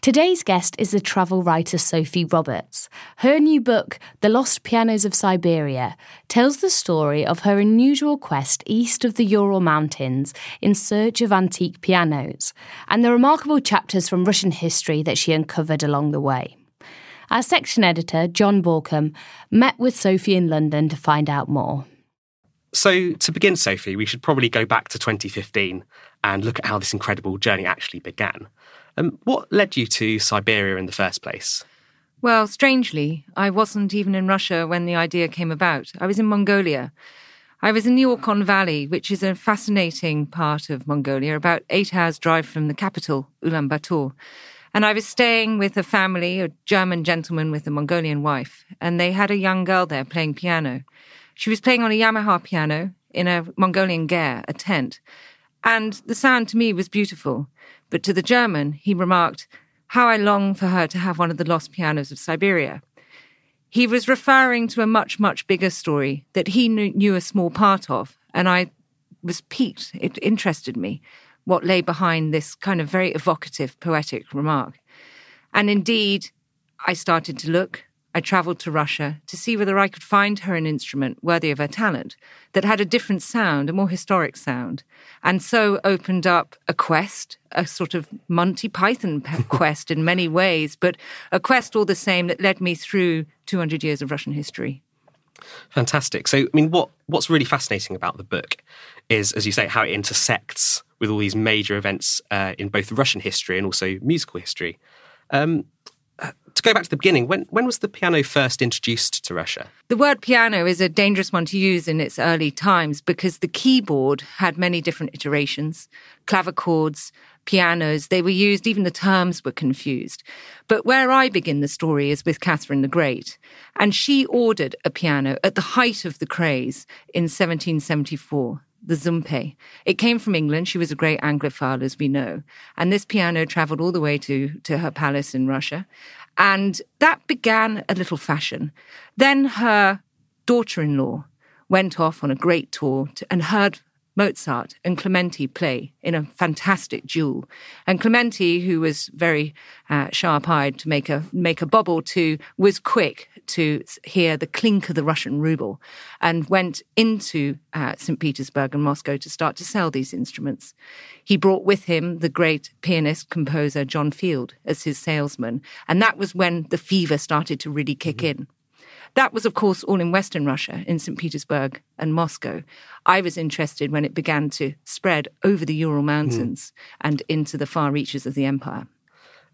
Today's guest is the travel writer Sophy Roberts. Her new book, The Lost Pianos of Siberia, tells the story of her unusual quest east of the Ural Mountains in search of antique pianos, and the remarkable chapters from Russian history that she uncovered along the way. Our section editor, Jon Bauckham, met with Sophy in London to find out more. So, to begin, Sophy, we should probably go back to 2015 and look at how this incredible journey actually began. Um, what led you to Siberia in the first place? Well, strangely, I wasn't even in Russia when the idea came about. I was in Mongolia. I was in the Orkhon Valley, which is a fascinating part of Mongolia, about eight hours' drive from the capital, Ulaanbaatar. And I was staying with a family, a German gentleman with a Mongolian wife, and they had a young girl there playing piano. She was playing on a Yamaha piano in a Mongolian ger, a tent. And the sound to me was beautiful. But to the German, he remarked, How I long for her to have one of the lost pianos of Siberia. He was referring to a much, much bigger story that he knew a small part of. And I was piqued. It interested me what lay behind this kind of very evocative, poetic remark. And indeed, I started to look. I travelled to Russia to see whether I could find her an instrument worthy of her talent that had a different sound, a more historic sound, and so opened up a quest, a sort of Monty Python quest in many ways, but a quest all the same that led me through 200 years of Russian history. Fantastic. So, I mean, what what's really fascinating about the book is, as you say, how it intersects with all these major events uh, in both Russian history and also musical history. Um, go back to the beginning, when when was the piano first introduced to Russia? The word piano is a dangerous one to use in its early times because the keyboard had many different iterations, clavichords, pianos, they were used, even the terms were confused. But where I begin the story is with Catherine the Great. And she ordered a piano at the height of the craze in 1774. the Zumpe. It came from England. She was a great Anglophile, as we know. And this piano traveled all the way to, to her palace in Russia. And that began a little fashion. Then her daughter in law went off on a great tour to, and heard Mozart and Clementi play in a fantastic duel. And Clementi, who was very uh, sharp-eyed to make a make a bobble to, was quick to hear the clink of the Russian ruble, and went into uh, St. Petersburg and Moscow to start to sell these instruments. He brought with him the great pianist composer John Field as his salesman, and that was when the fever started to really kick mm-hmm. in. That was, of course, all in Western Russia, in St. Petersburg and Moscow. I was interested when it began to spread over the Ural Mountains mm. and into the far reaches of the empire.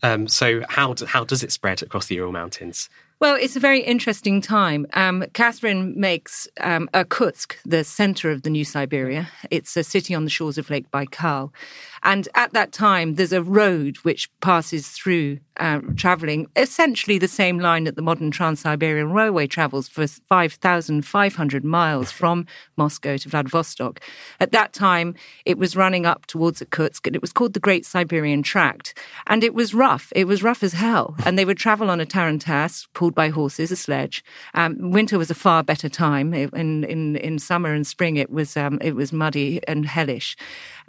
Um, so, how, do, how does it spread across the Ural Mountains? Well, it's a very interesting time. Um, Catherine makes um, Irkutsk the center of the New Siberia. It's a city on the shores of Lake Baikal. And at that time, there's a road which passes through, uh, traveling essentially the same line that the modern Trans Siberian Railway travels for 5,500 miles from Moscow to Vladivostok. At that time, it was running up towards Irkutsk and it was called the Great Siberian Tract. And it was rough. It was rough as hell. And they would travel on a tarantass pulled by horses, a sledge. Um, winter was a far better time. In, in, in summer and spring, it was, um, it was muddy and hellish.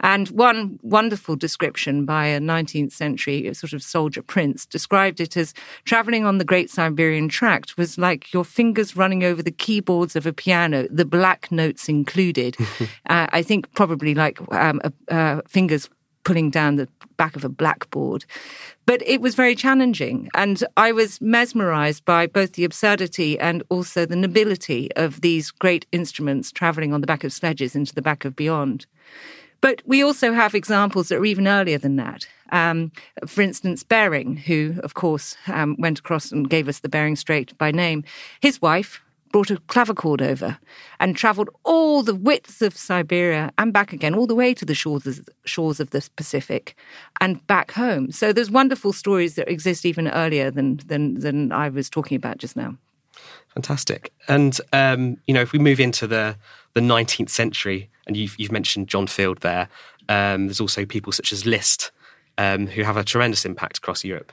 And one wonderful description by a 19th century sort of soldier prince described it as traveling on the Great Siberian Tract was like your fingers running over the keyboards of a piano, the black notes included. uh, I think probably like um, uh, fingers pulling down the back of a blackboard. But it was very challenging. And I was mesmerized by both the absurdity and also the nobility of these great instruments traveling on the back of sledges into the back of beyond. But we also have examples that are even earlier than that. Um, for instance, Bering, who, of course, um, went across and gave us the Bering Strait by name, his wife brought a clavichord over and travelled all the width of Siberia and back again, all the way to the shores of, shores of the Pacific and back home. So there's wonderful stories that exist even earlier than, than, than I was talking about just now. Fantastic. And, um, you know, if we move into the, the 19th century, and you've, you've mentioned John Field there, um, there's also people such as Liszt um, who have a tremendous impact across Europe.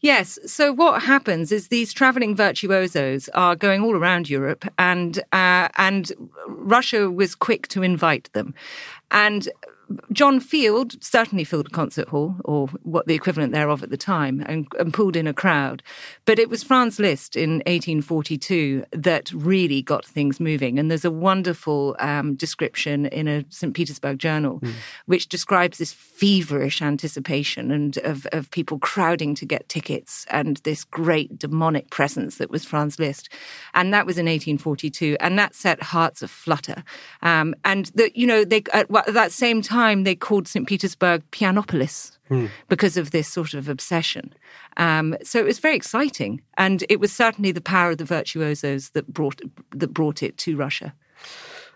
Yes. So what happens is these traveling virtuosos are going all around Europe, and uh, and Russia was quick to invite them, and John Field certainly filled a concert hall, or what the equivalent thereof at the time, and, and, pulled in a crowd. But it was Franz Liszt in 1842 that really got things moving. And there's a wonderful um, description in a St. Petersburg journal, mm. which describes this feverish anticipation and of, of people crowding to get tickets and this great demonic presence that was Franz Liszt. And that was in 1842. And that set hearts aflutter. Um, and the, you know, they, at, at that same time, time, they called St. Petersburg Pianopolis hmm. because of this sort of obsession. Um, so it was very exciting. And it was certainly the power of the virtuosos that brought, that brought it to Russia.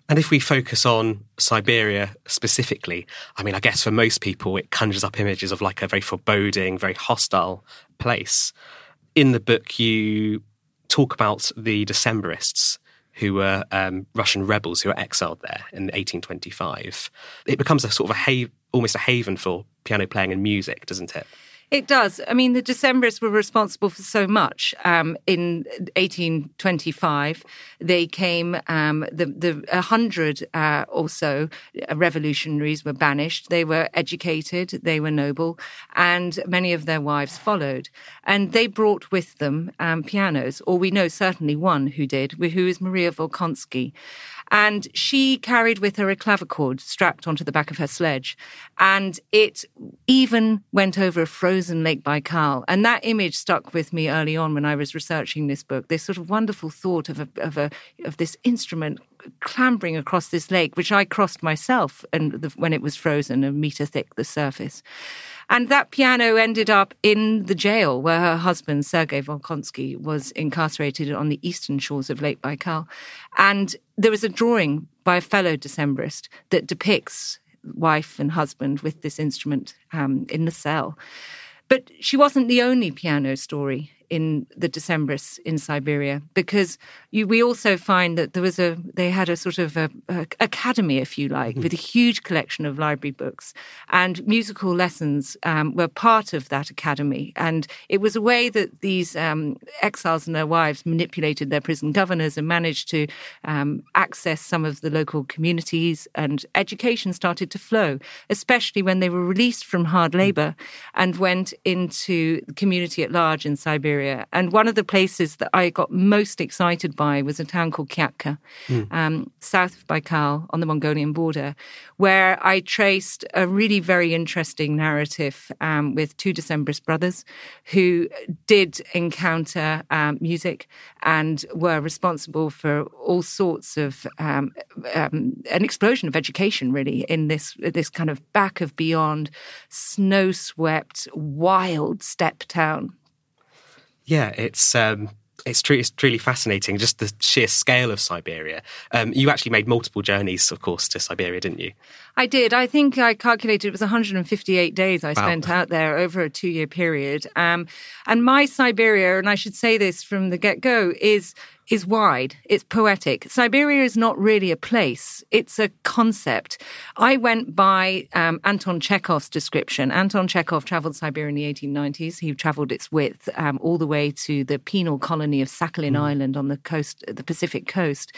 And if we focus on Siberia specifically, I mean, I guess for most people, it conjures up images of like a very foreboding, very hostile place. In the book, you talk about the Decembrists who were um, Russian rebels who were exiled there in 1825. It becomes a sort of a ha- almost a haven for piano playing and music, doesn't it? It does. I mean, the Decembrists were responsible for so much. Um, in 1825, they came, um, the, the 100 uh, or so revolutionaries were banished. They were educated, they were noble, and many of their wives followed. And they brought with them um, pianos, or we know certainly one who did, who is Maria Volkonsky. And she carried with her a clavichord strapped onto the back of her sledge. And it even went over a frozen Lake Baikal. And that image stuck with me early on when I was researching this book. This sort of wonderful thought of a, of a, of this instrument clambering across this lake, which I crossed myself and the, when it was frozen, a meter thick, the surface. And that piano ended up in the jail where her husband, Sergei Volkonsky, was incarcerated on the eastern shores of Lake Baikal. And there was a drawing by a fellow Decembrist that depicts wife and husband with this instrument um, in the cell. But she wasn't the only piano story in the Decembrists in Siberia because you, we also find that there was a they had a sort of a, a academy, if you like, mm-hmm. with a huge collection of library books and musical lessons um, were part of that academy, and it was a way that these um, exiles and their wives manipulated their prison governors and managed to um, access some of the local communities, and education started to flow, especially when they were released from hard labor and went into the community at large in Siberia. And one of the places that I got most excited by was a town called Kyakhta, mm. um, south of Baikal on the Mongolian border, where I traced a really very interesting narrative um, with two Decembrist brothers who did encounter um, music and were responsible for all sorts of um, um, an explosion of education, really, in this this kind of back of beyond, snow swept, wild steppe town. Yeah, it's um, it's, true, it's truly fascinating, just the sheer scale of Siberia. Um, you actually made multiple journeys, of course, to Siberia, didn't you? I did. I think I calculated it was 158 days I spent out there over a two year period. Um, and my Siberia, and I should say this from the get go, is is wide. It's poetic. Siberia is not really a place, it's a concept. I went by um, Anton Chekhov's description. Anton Chekhov traveled Siberia in the 1890s. He traveled its width um, all the way to the penal colony of Sakhalin mm. Island on the coast, the Pacific coast.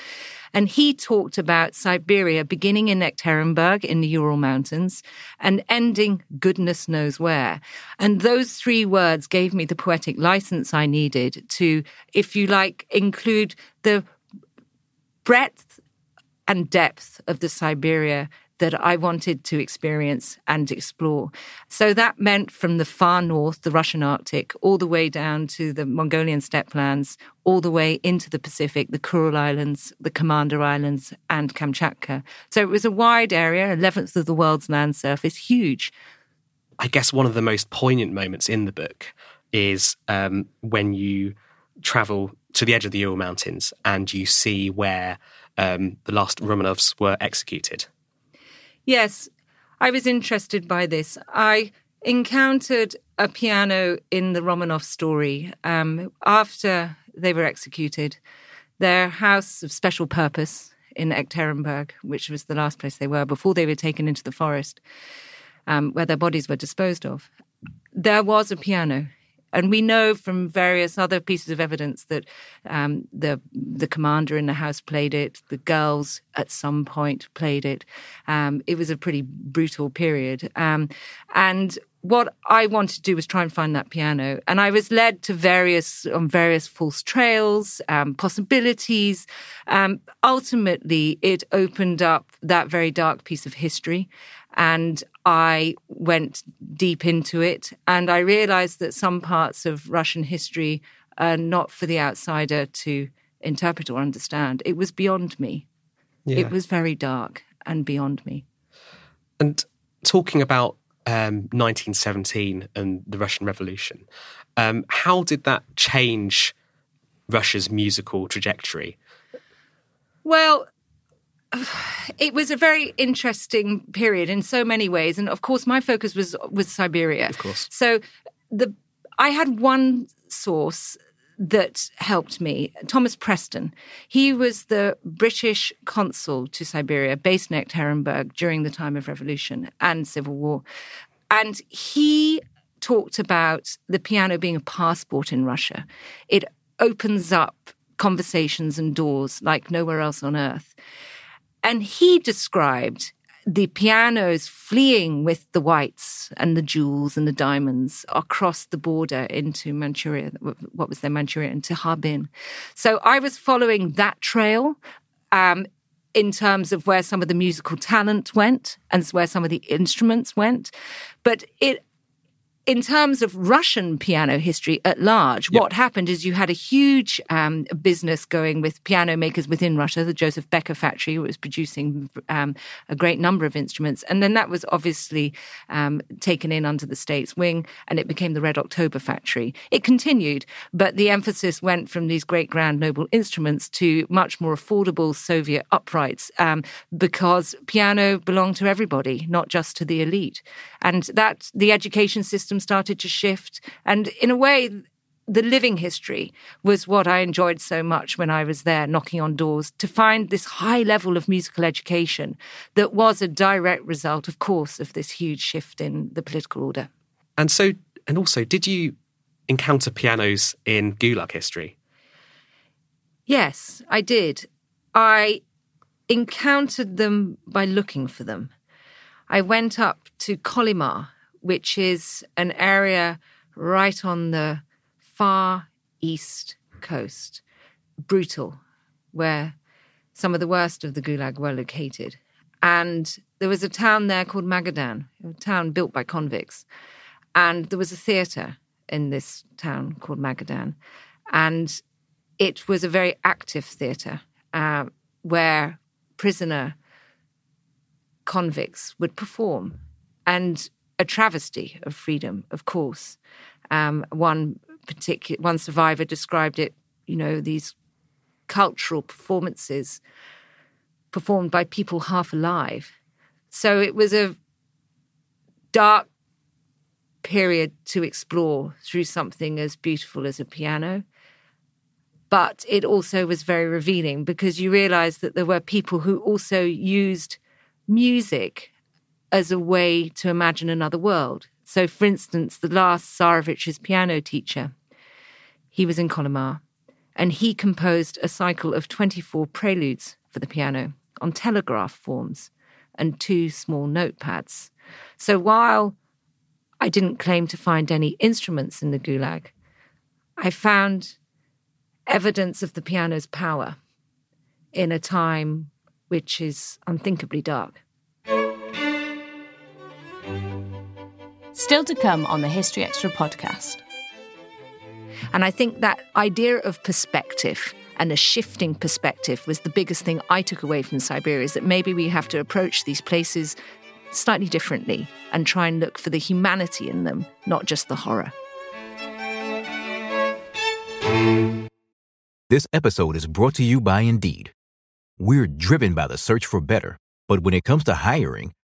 And he talked about Siberia beginning in Ekaterinburg in the Ural Mountains and ending goodness knows where. And those three words gave me the poetic license I needed to, if you like, include the breadth and depth of the Siberia that I wanted to experience and explore. So that meant from the far north, the Russian Arctic, all the way down to the Mongolian steppe lands, all the way into the Pacific, the Kuril Islands, the Commander Islands, and Kamchatka. So it was a wide area, 11th of the world's land surface, huge. I guess one of the most poignant moments in the book is um, when you travel to the edge of the Ural Mountains and you see where um, the last Romanovs were executed. Yes, I was interested by this. I encountered a piano in the Romanov story um, after they were executed. Their house of special purpose in Ekaterinburg, which was the last place they were before they were taken into the forest, um, where their bodies were disposed of. There was a piano and we know from various other pieces of evidence that um, the the commander in the house played it. The girls at some point played it. Um, it was a pretty brutal period, um, and what I wanted to do was try and find that piano, and I was led to various on various false trails, um, possibilities. Um, ultimately, it opened up that very dark piece of history, and I went deep into it and I realized that some parts of Russian history are not for the outsider to interpret or understand. It was beyond me. Yeah. It was very dark and beyond me. And talking about um, 1917 and the Russian Revolution, um, how did that change Russia's musical trajectory? Well, it was a very interesting period in so many ways, and of course, my focus was was Siberia. Of course. So the I had one source that helped me, Thomas Preston. He was the British consul to Siberia, based in Ekaterinburg during the time of revolution and civil war, and he talked about the piano being a passport in Russia. It opens up conversations and doors like nowhere else on earth. And he described the pianos fleeing with the whites and the jewels and the diamonds across the border into Manchuria, what was then Manchuria, into Harbin. So I was following that trail um, in terms of where some of the musical talent went and where some of the instruments went. But it in terms of Russian piano history at large, yep. what happened is you had a huge um, business going with piano makers within Russia. The Joseph Becker factory was producing um, a great number of instruments. And then that was obviously um, taken in under the state's wing and it became the Red October factory. It continued, but the emphasis went from these great grand noble instruments to much more affordable Soviet uprights um, because piano belonged to everybody, not just to the elite. And that the education system system started to shift. And in a way, the living history was what I enjoyed so much when I was there knocking on doors to find this high level of musical education that was a direct result, of course, of this huge shift in the political order. And so, and also, did you encounter pianos in Gulag history? Yes, I did. I encountered them by looking for them. I went up to Kolyma, which is an area right on the far east coast, brutal, where some of the worst of the Gulag were located. And there was a town there called Magadan, a town built by convicts. And there was a theatre in this town called Magadan. And it was a very active theatre uh, where prisoner convicts would perform. And a travesty of freedom, of course. Um, one particular one survivor described it, you know, these cultural performances performed by people half alive. So it was a dark period to explore through something as beautiful as a piano. But it also was very revealing because you realized that there were people who also used music as a way to imagine another world. So, for instance, the last Tsarevich's piano teacher, he was in Kolyma, and he composed a cycle of 24 preludes for the piano on telegraph forms and two small notepads. So while I didn't claim to find any instruments in the Gulag, I found evidence of the piano's power in a time which is unthinkably dark. Still to come on the History Extra podcast. And I think that idea of perspective and a shifting perspective was the biggest thing I took away from Siberia is that maybe we have to approach these places slightly differently and try and look for the humanity in them, not just the horror. This episode is brought to you by Indeed. We're driven by the search for better, but when it comes to hiring,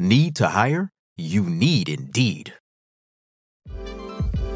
Need to hire? You need Indeed.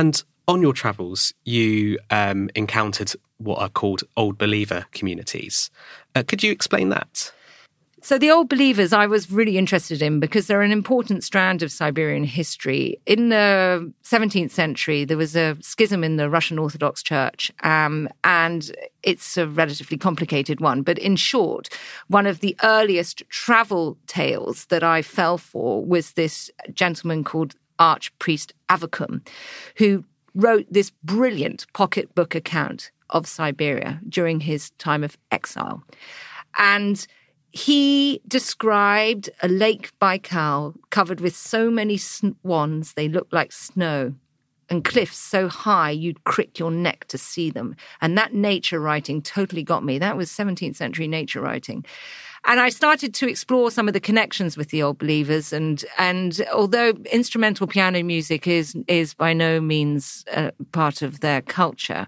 And on your travels, you um, encountered what are called Old Believer communities. Uh, could you explain that? So, the Old Believers I was really interested in because they're an important strand of Siberian history. In the 17th century, there was a schism in the Russian Orthodox Church, um, and it's a relatively complicated one. But in short, one of the earliest travel tales that I fell for was this gentleman called Archpriest Avvakum, who wrote this brilliant pocketbook account of Siberia during his time of exile. And he described a lake Baikal covered with so many swans they looked like snow and cliffs so high you'd crick your neck to see them. And that nature writing totally got me. That was 17th century nature writing. And I started to explore some of the connections with the old believers. And and although instrumental piano music is is by no means uh, part of their culture,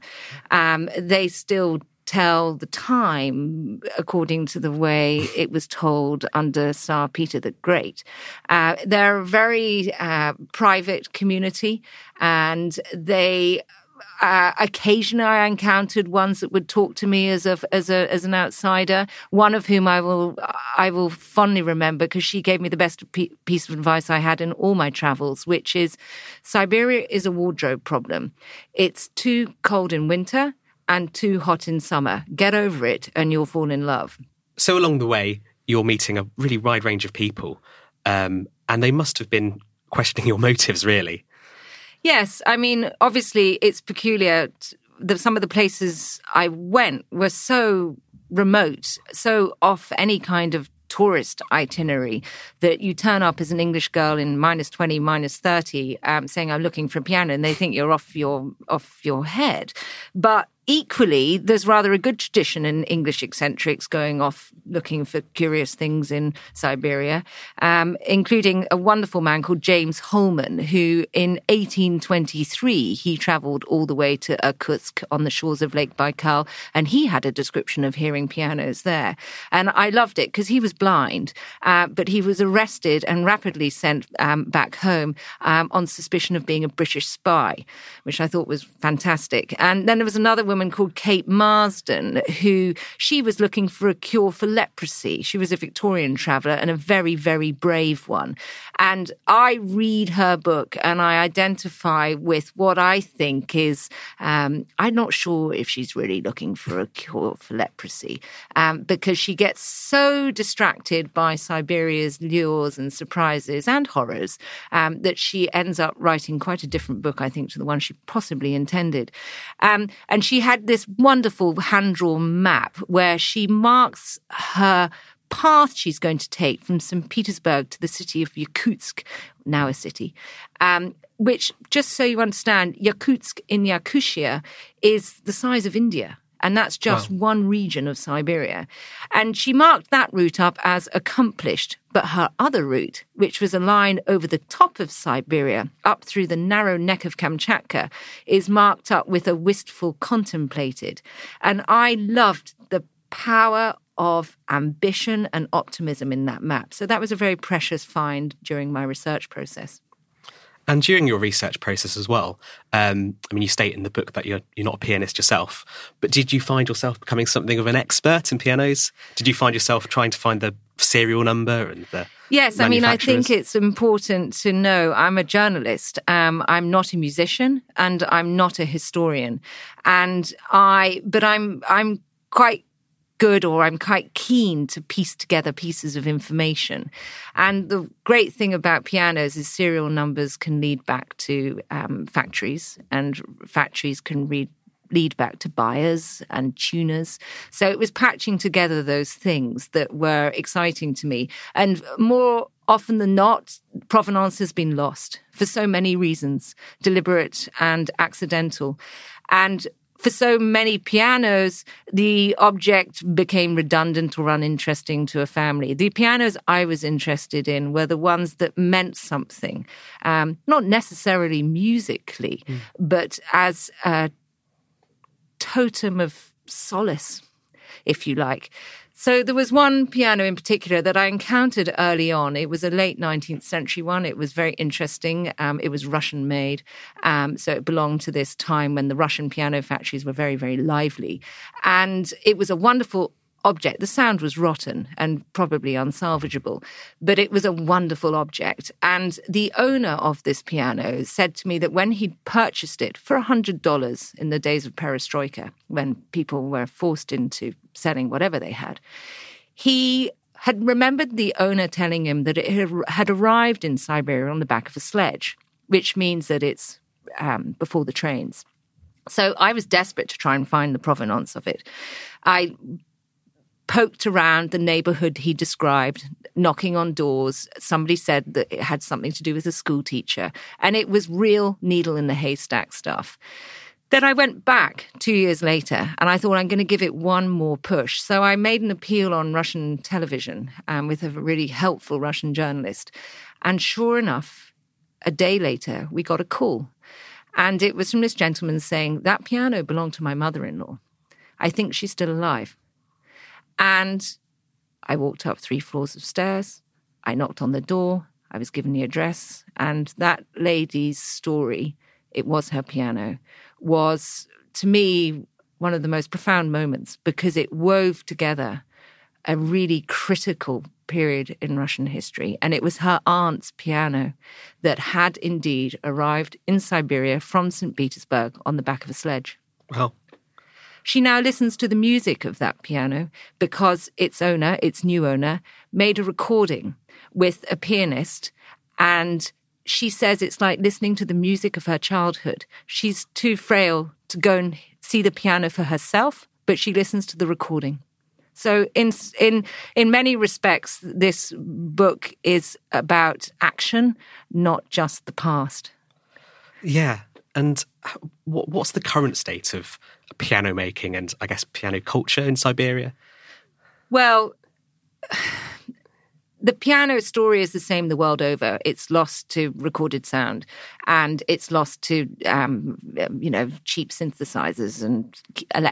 um, they still tell the time according to the way it was told under Tsar Peter the Great. Uh, they're a very uh, private community and they uh, occasionally I encountered ones that would talk to me as a as a as an outsider. One of whom I will I will fondly remember because she gave me the best piece of advice I had in all my travels, which is Siberia is a wardrobe problem. It's too cold in winter and too hot in summer. Get over it, and you'll fall in love. So along the way, you're meeting a really wide range of people, um, and they must have been questioning your motives, really. Yes, I mean, obviously, it's peculiar. that some of the places I went were so remote, so off any kind of tourist itinerary that you turn up as an English girl in minus 20, minus 30, um, saying, I'm looking for a piano, and they think you're off your, off your head. But equally, there's rather a good tradition in English eccentrics going off looking for curious things in Siberia, um, including a wonderful man called James Holman, who in 1823 he travelled all the way to Irkutsk on the shores of Lake Baikal, and he had a description of hearing pianos there. And I loved it because he was blind, uh, but he was arrested and rapidly sent um, back home um, on suspicion of being a British spy, which I thought was fantastic. And then there was another woman called Kate Marsden, who she was looking for a cure for leprosy. She was a Victorian traveller and a very, very brave one. And I read her book and I identify with what I think is, um, I'm not sure if she's really looking for a cure for leprosy um, because she gets so distracted by Siberia's lures and surprises and horrors um, that she ends up writing quite a different book, I think, to the one she possibly intended. Um, and she had this wonderful hand drawn map where she marks her path she's going to take from St. Petersburg to the city of Yakutsk, now a city, um, which, just so you understand, Yakutsk in Yakutia is the size of India. And that's just wow. one region of Siberia. And she marked that route up as accomplished. But her other route, which was a line over the top of Siberia, up through the narrow neck of Kamchatka, is marked up with a wistful contemplated. And I loved the power of ambition and optimism in that map. So that was a very precious find during my research process. And during your research process as well, um, I mean, you state in the book that you're you're not a pianist yourself, but did you find yourself becoming something of an expert in pianos? Did you find yourself trying to find the serial number and the Yes, I mean, I think it's important to know I'm a journalist. Um, I'm not a musician and I'm not a historian, and I, but I'm I'm quite good or I'm quite keen to piece together pieces of information. And the great thing about pianos is serial numbers can lead back to um, factories, and factories can read lead back to buyers and tuners. So it was patching together those things that were exciting to me. And more often than not, provenance has been lost for so many reasons, deliberate and accidental. And for so many pianos, the object became redundant or uninteresting to a family. The pianos I was interested in were the ones that meant something, um, not necessarily musically, mm. but as a totem of solace, if you like. So there was one piano in particular that I encountered early on. It was a late 19th century one. It was very interesting. Um, it was Russian made. Um, so it belonged to this time when the Russian piano factories were very, very lively. And it was a wonderful object. The sound was rotten and probably unsalvageable, but it was a wonderful object. And the owner of this piano said to me that when he'd purchased it for $100 in the days of perestroika, when people were forced into selling whatever they had, he had remembered the owner telling him that it had arrived in Siberia on the back of a sledge, which means that it's um, before the trains. So I was desperate to try and find the provenance of it. I poked around the neighborhood he described, knocking on doors. Somebody said that it had something to do with a school teacher, and it was real needle in the haystack stuff. Then I went back two years later and I thought I'm going to give it one more push. So I made an appeal on Russian television um, with a really helpful Russian journalist. And sure enough, a day later, we got a call. And it was from this gentleman saying, That piano belonged to my mother in law. I think she's still alive. And I walked up three floors of stairs. I knocked on the door. I was given the address. And that lady's story, it was her piano, was to me one of the most profound moments because it wove together a really critical period in Russian history. And it was her aunt's piano that had indeed arrived in Siberia from St. Petersburg on the back of a sledge. Wow. She now listens to the music of that piano because its owner, its new owner, made a recording with a pianist and she says it's like listening to the music of her childhood. She's too frail to go and see the piano for herself, but she listens to the recording. So in in in many respects this book is about action, not just the past. Yeah. And what, what's the current state of piano making and I guess piano culture in Siberia? Well, the piano story is the same the world over. It's lost to recorded sound, and it's lost to um, you know cheap synthesizers and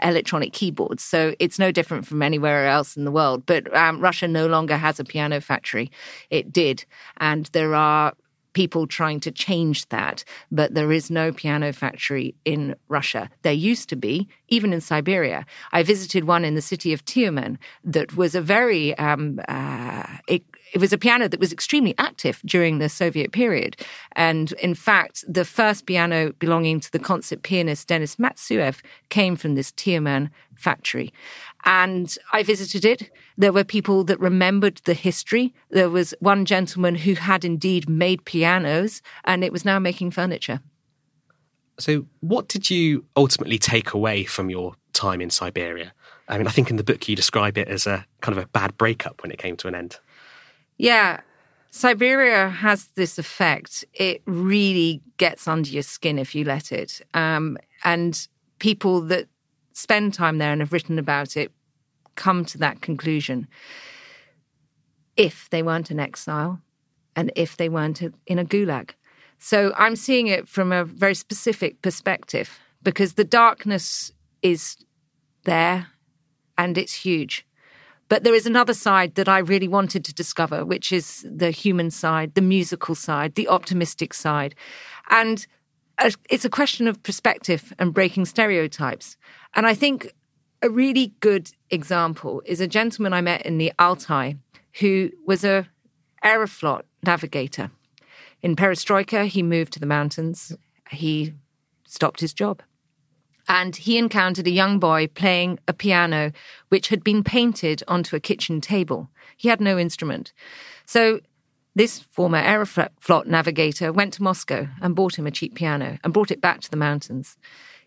electronic keyboards. So it's no different from anywhere else in the world. But um, Russia no longer has a piano factory. It did, and there are people trying to change that, but there is no piano factory in Russia. There used to be, even in Siberia. I visited one in the city of Tyumen that was a very um, uh, it, it was a piano that was extremely active during the Soviet period. And in fact, the first piano belonging to the concert pianist Denis Matsuev came from this Tyumen factory. And I visited it. There were people that remembered the history. There was one gentleman who had indeed made pianos, and it was now making furniture. So, what did you ultimately take away from your time in Siberia? I mean, I think in the book you describe it as a kind of a bad breakup when it came to an end. Yeah. Siberia has this effect. It really gets under your skin if you let it. Um, and people that spend time there and have written about it come to that conclusion. If they weren't in exile and if they weren't in a gulag. So I'm seeing it from a very specific perspective because the darkness is there and it's huge. But there is another side that I really wanted to discover, which is the human side, the musical side, the optimistic side. And uh, it's a question of perspective and breaking stereotypes. And I think a really good example is a gentleman I met in the Altai who was a Aeroflot navigator. In Perestroika, he moved to the mountains. He stopped his job and he encountered a young boy playing a piano which had been painted onto a kitchen table. He had no instrument. So this former Aeroflot navigator went to Moscow and bought him a cheap piano and brought it back to the mountains.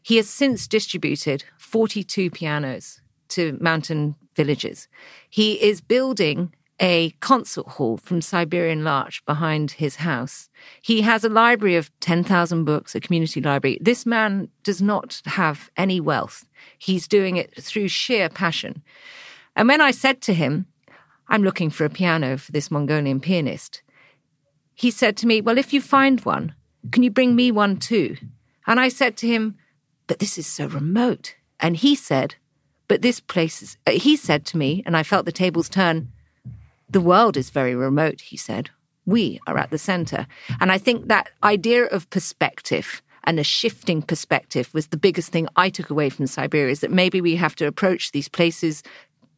He has since distributed 42 pianos to mountain villages. He is building a concert hall from Siberian Larch behind his house. He has a library of 10,000 books, a community library. This man does not have any wealth. He's doing it through sheer passion. And when I said to him, I'm looking for a piano for this Mongolian pianist, he said to me, Well, if you find one, can you bring me one too? And I said to him, But this is so remote. And he said, But this place is, uh, he said to me, and I felt the tables turn, the world is very remote, he said. We are at the center. And I think that idea of perspective and a shifting perspective was the biggest thing I took away from Siberia is that maybe we have to approach these places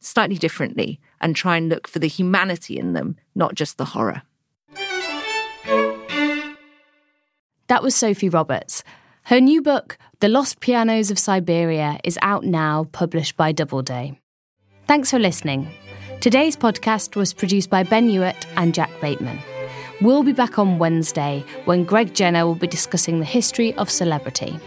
slightly differently and try and look for the humanity in them, not just the horror. That was Sophy Roberts. Her new book, The Lost Pianos of Siberia, is out now, published by Doubleday. Thanks for listening. Today's podcast was produced by Ben Hewitt and Jack Bateman. We'll be back on Wednesday when Greg Jenner will be discussing the history of celebrity.